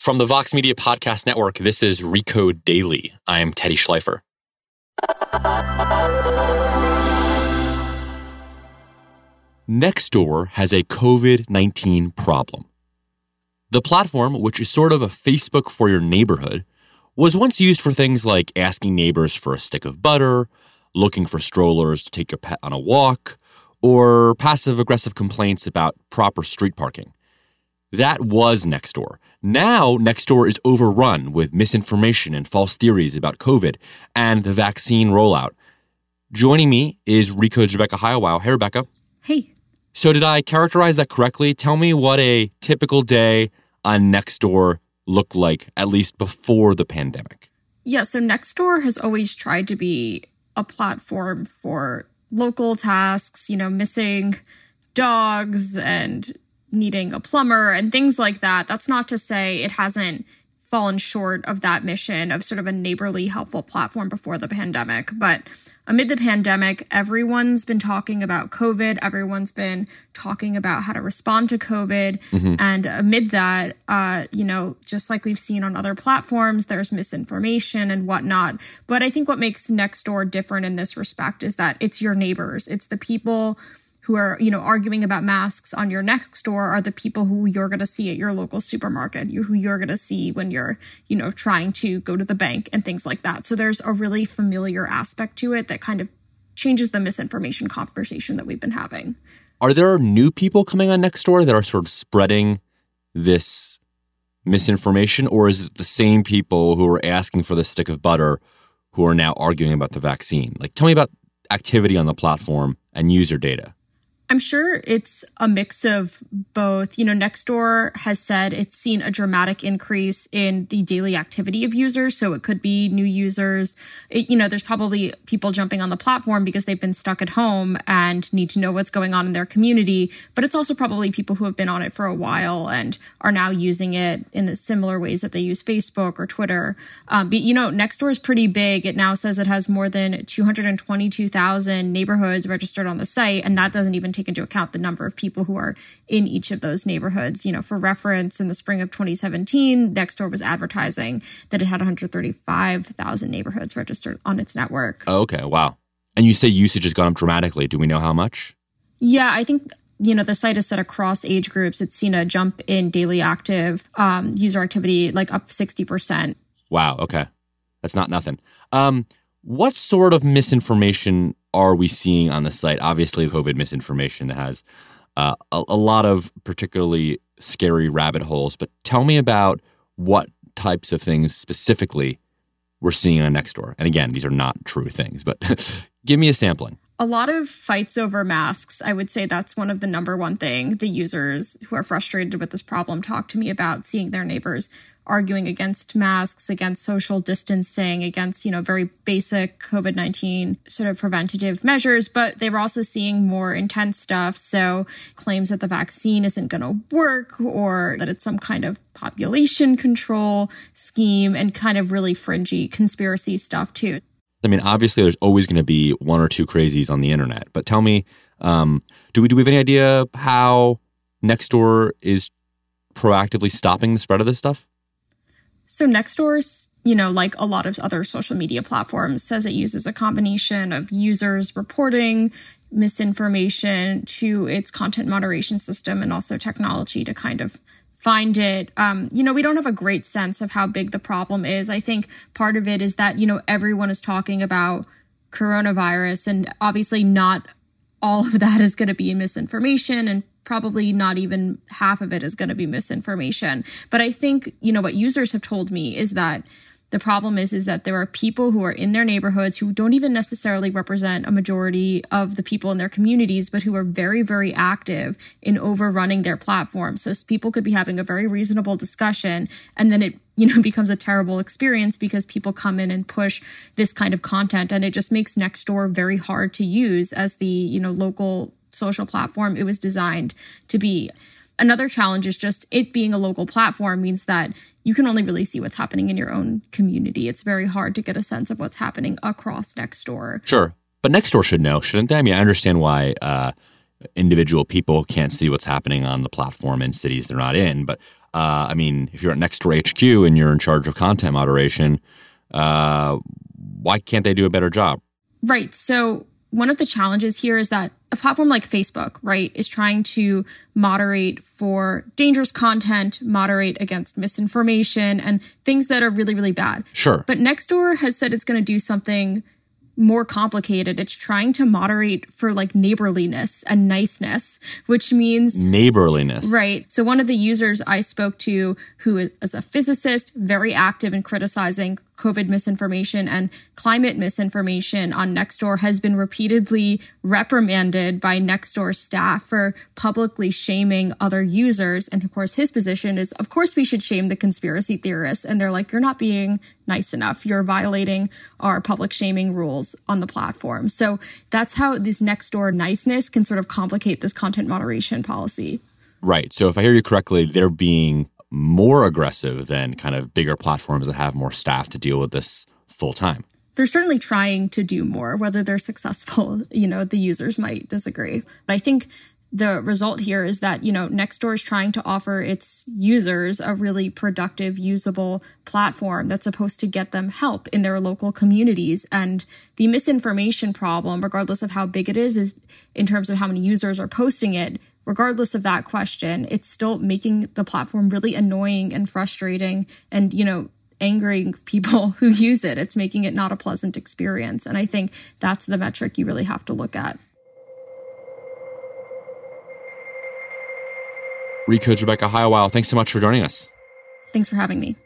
From the Vox Media Podcast Network, this is Recode Daily. I'm Teddy Schleifer. Nextdoor has a COVID 19 problem. The platform, which is sort of a Facebook for your neighborhood, was once used for things like asking neighbors for a stick of butter, looking for strollers to take your pet on a walk, or passive aggressive complaints about proper street parking. That was Nextdoor. Now, Nextdoor is overrun with misinformation and false theories about COVID and the vaccine rollout. Joining me is Recode's Rebecca Heilweil. Hey, Rebecca. Hey. So, did I characterize that correctly? Tell me what a typical day on Nextdoor looked like, at least before the pandemic. Yeah, so Nextdoor has always tried to be a platform for local tasks, you know, missing dogs and needing a plumber and things like that. That's not to say it hasn't fallen short of that mission of sort of a neighborly, helpful platform before the pandemic. But amid the pandemic, everyone's been talking about COVID. Everyone's been talking about how to respond to COVID. Mm-hmm. And amid that, uh, you know, just like we've seen on other platforms, there's misinformation and whatnot. But I think what makes Nextdoor different in this respect is that it's your neighbors, it's the people who are you know arguing about masks on your Nextdoor are the people who you're going to see at your local supermarket who you're going to see when you're you know trying to go to the bank and things like that. So there's a really familiar aspect to it that kind of changes the misinformation conversation that we've been having. Are there new people coming on Nextdoor that are sort of spreading this misinformation or is it the same people who are asking for the stick of butter who are now arguing about the vaccine? Like tell me about activity on the platform and user data I'm sure it's a mix of both. You know, Nextdoor has said it's seen a dramatic increase in the daily activity of users. So it could be new users. It, you know, there's probably people jumping on the platform because they've been stuck at home and need to know what's going on in their community. But it's also probably people who have been on it for a while and are now using it in the similar ways that they use Facebook or Twitter. Um, but, you know, Nextdoor is pretty big. It now says it has more than 222,000 neighborhoods registered on the site, and that doesn't even take into account the number of people who are in each of those neighborhoods. You know, for reference, in the spring of 2017, Nextdoor was advertising that it had 135,000 neighborhoods registered on its network. Oh, okay, wow. And you say usage has gone up dramatically. Do we know how much? Yeah, I think you know the site is set across age groups. It's seen a jump in daily active um, user activity, like up 60%. Wow. Okay, that's not nothing. Um, what sort of misinformation are we seeing on the site? Obviously, COVID misinformation that has uh, a, a lot of particularly scary rabbit holes. But tell me about what types of things specifically we're seeing on Nextdoor. And again, these are not true things, but give me a sampling. A lot of fights over masks. I would say that's one of the number one thing the users who are frustrated with this problem talk to me about seeing their neighbors arguing against masks, against social distancing, against, you know, very basic COVID 19 sort of preventative measures. But they were also seeing more intense stuff. So claims that the vaccine isn't going to work or that it's some kind of population control scheme and kind of really fringy conspiracy stuff too. I mean, obviously, there's always going to be one or two crazies on the internet. But tell me, um, do we do we have any idea how Nextdoor is proactively stopping the spread of this stuff? So Nextdoor's, you know, like a lot of other social media platforms, says it uses a combination of users reporting misinformation to its content moderation system and also technology to kind of find it. Um, you know, we don't have a great sense of how big the problem is. I think part of it is that, you know, everyone is talking about coronavirus and obviously not all of that is going to be misinformation and probably not even half of it is going to be misinformation. But I think, you know, what users have told me is that the problem is is that there are people who are in their neighborhoods who don't even necessarily represent a majority of the people in their communities but who are very very active in overrunning their platform so people could be having a very reasonable discussion and then it you know becomes a terrible experience because people come in and push this kind of content and it just makes nextdoor very hard to use as the you know local social platform it was designed to be. Another challenge is just it being a local platform means that you can only really see what's happening in your own community. It's very hard to get a sense of what's happening across Nextdoor. Sure. But Nextdoor should know, shouldn't they? I mean, I understand why uh, individual people can't see what's happening on the platform in cities they're not in, but Uh, I mean, if you're at Nextdoor HQ and you're in charge of content moderation, uh, why can't they do a better job? Right. So one of the challenges here is that a platform like Facebook, right, is trying to moderate for dangerous content, moderate against misinformation and things that are really, really bad. Sure. But Nextdoor has said it's going to do something more complicated. It's trying to moderate for like neighborliness and niceness, which means neighborliness. Right. So one of the users I spoke to who is a physicist, very active in criticizing COVID misinformation and climate misinformation on Nextdoor has been repeatedly reprimanded by Nextdoor staff for publicly shaming other users. And of course, his position is, of course, we should shame the conspiracy theorists. And they're like, you're not being nice enough. You're violating our public shaming rules on the platform. So that's how this Nextdoor niceness can sort of complicate this content moderation policy. Right. So if I hear you correctly, they're being more aggressive than kind of bigger platforms that have more staff to deal with this full time. They're certainly trying to do more. Whether they're successful, you know, the users might disagree. But I think the result here is that, you know, Nextdoor is trying to offer its users a really productive, usable platform that's supposed to get them help in their local communities. And the misinformation problem, regardless of how big it is, is in terms of how many users are posting it, regardless of that question, it's still making the platform really annoying and frustrating and, you know, angering people who use it. It's making it not a pleasant experience. And I think that's the metric you really have to look at. Recode's Rebecca Heilweil, thanks so much for joining us. Thanks for having me.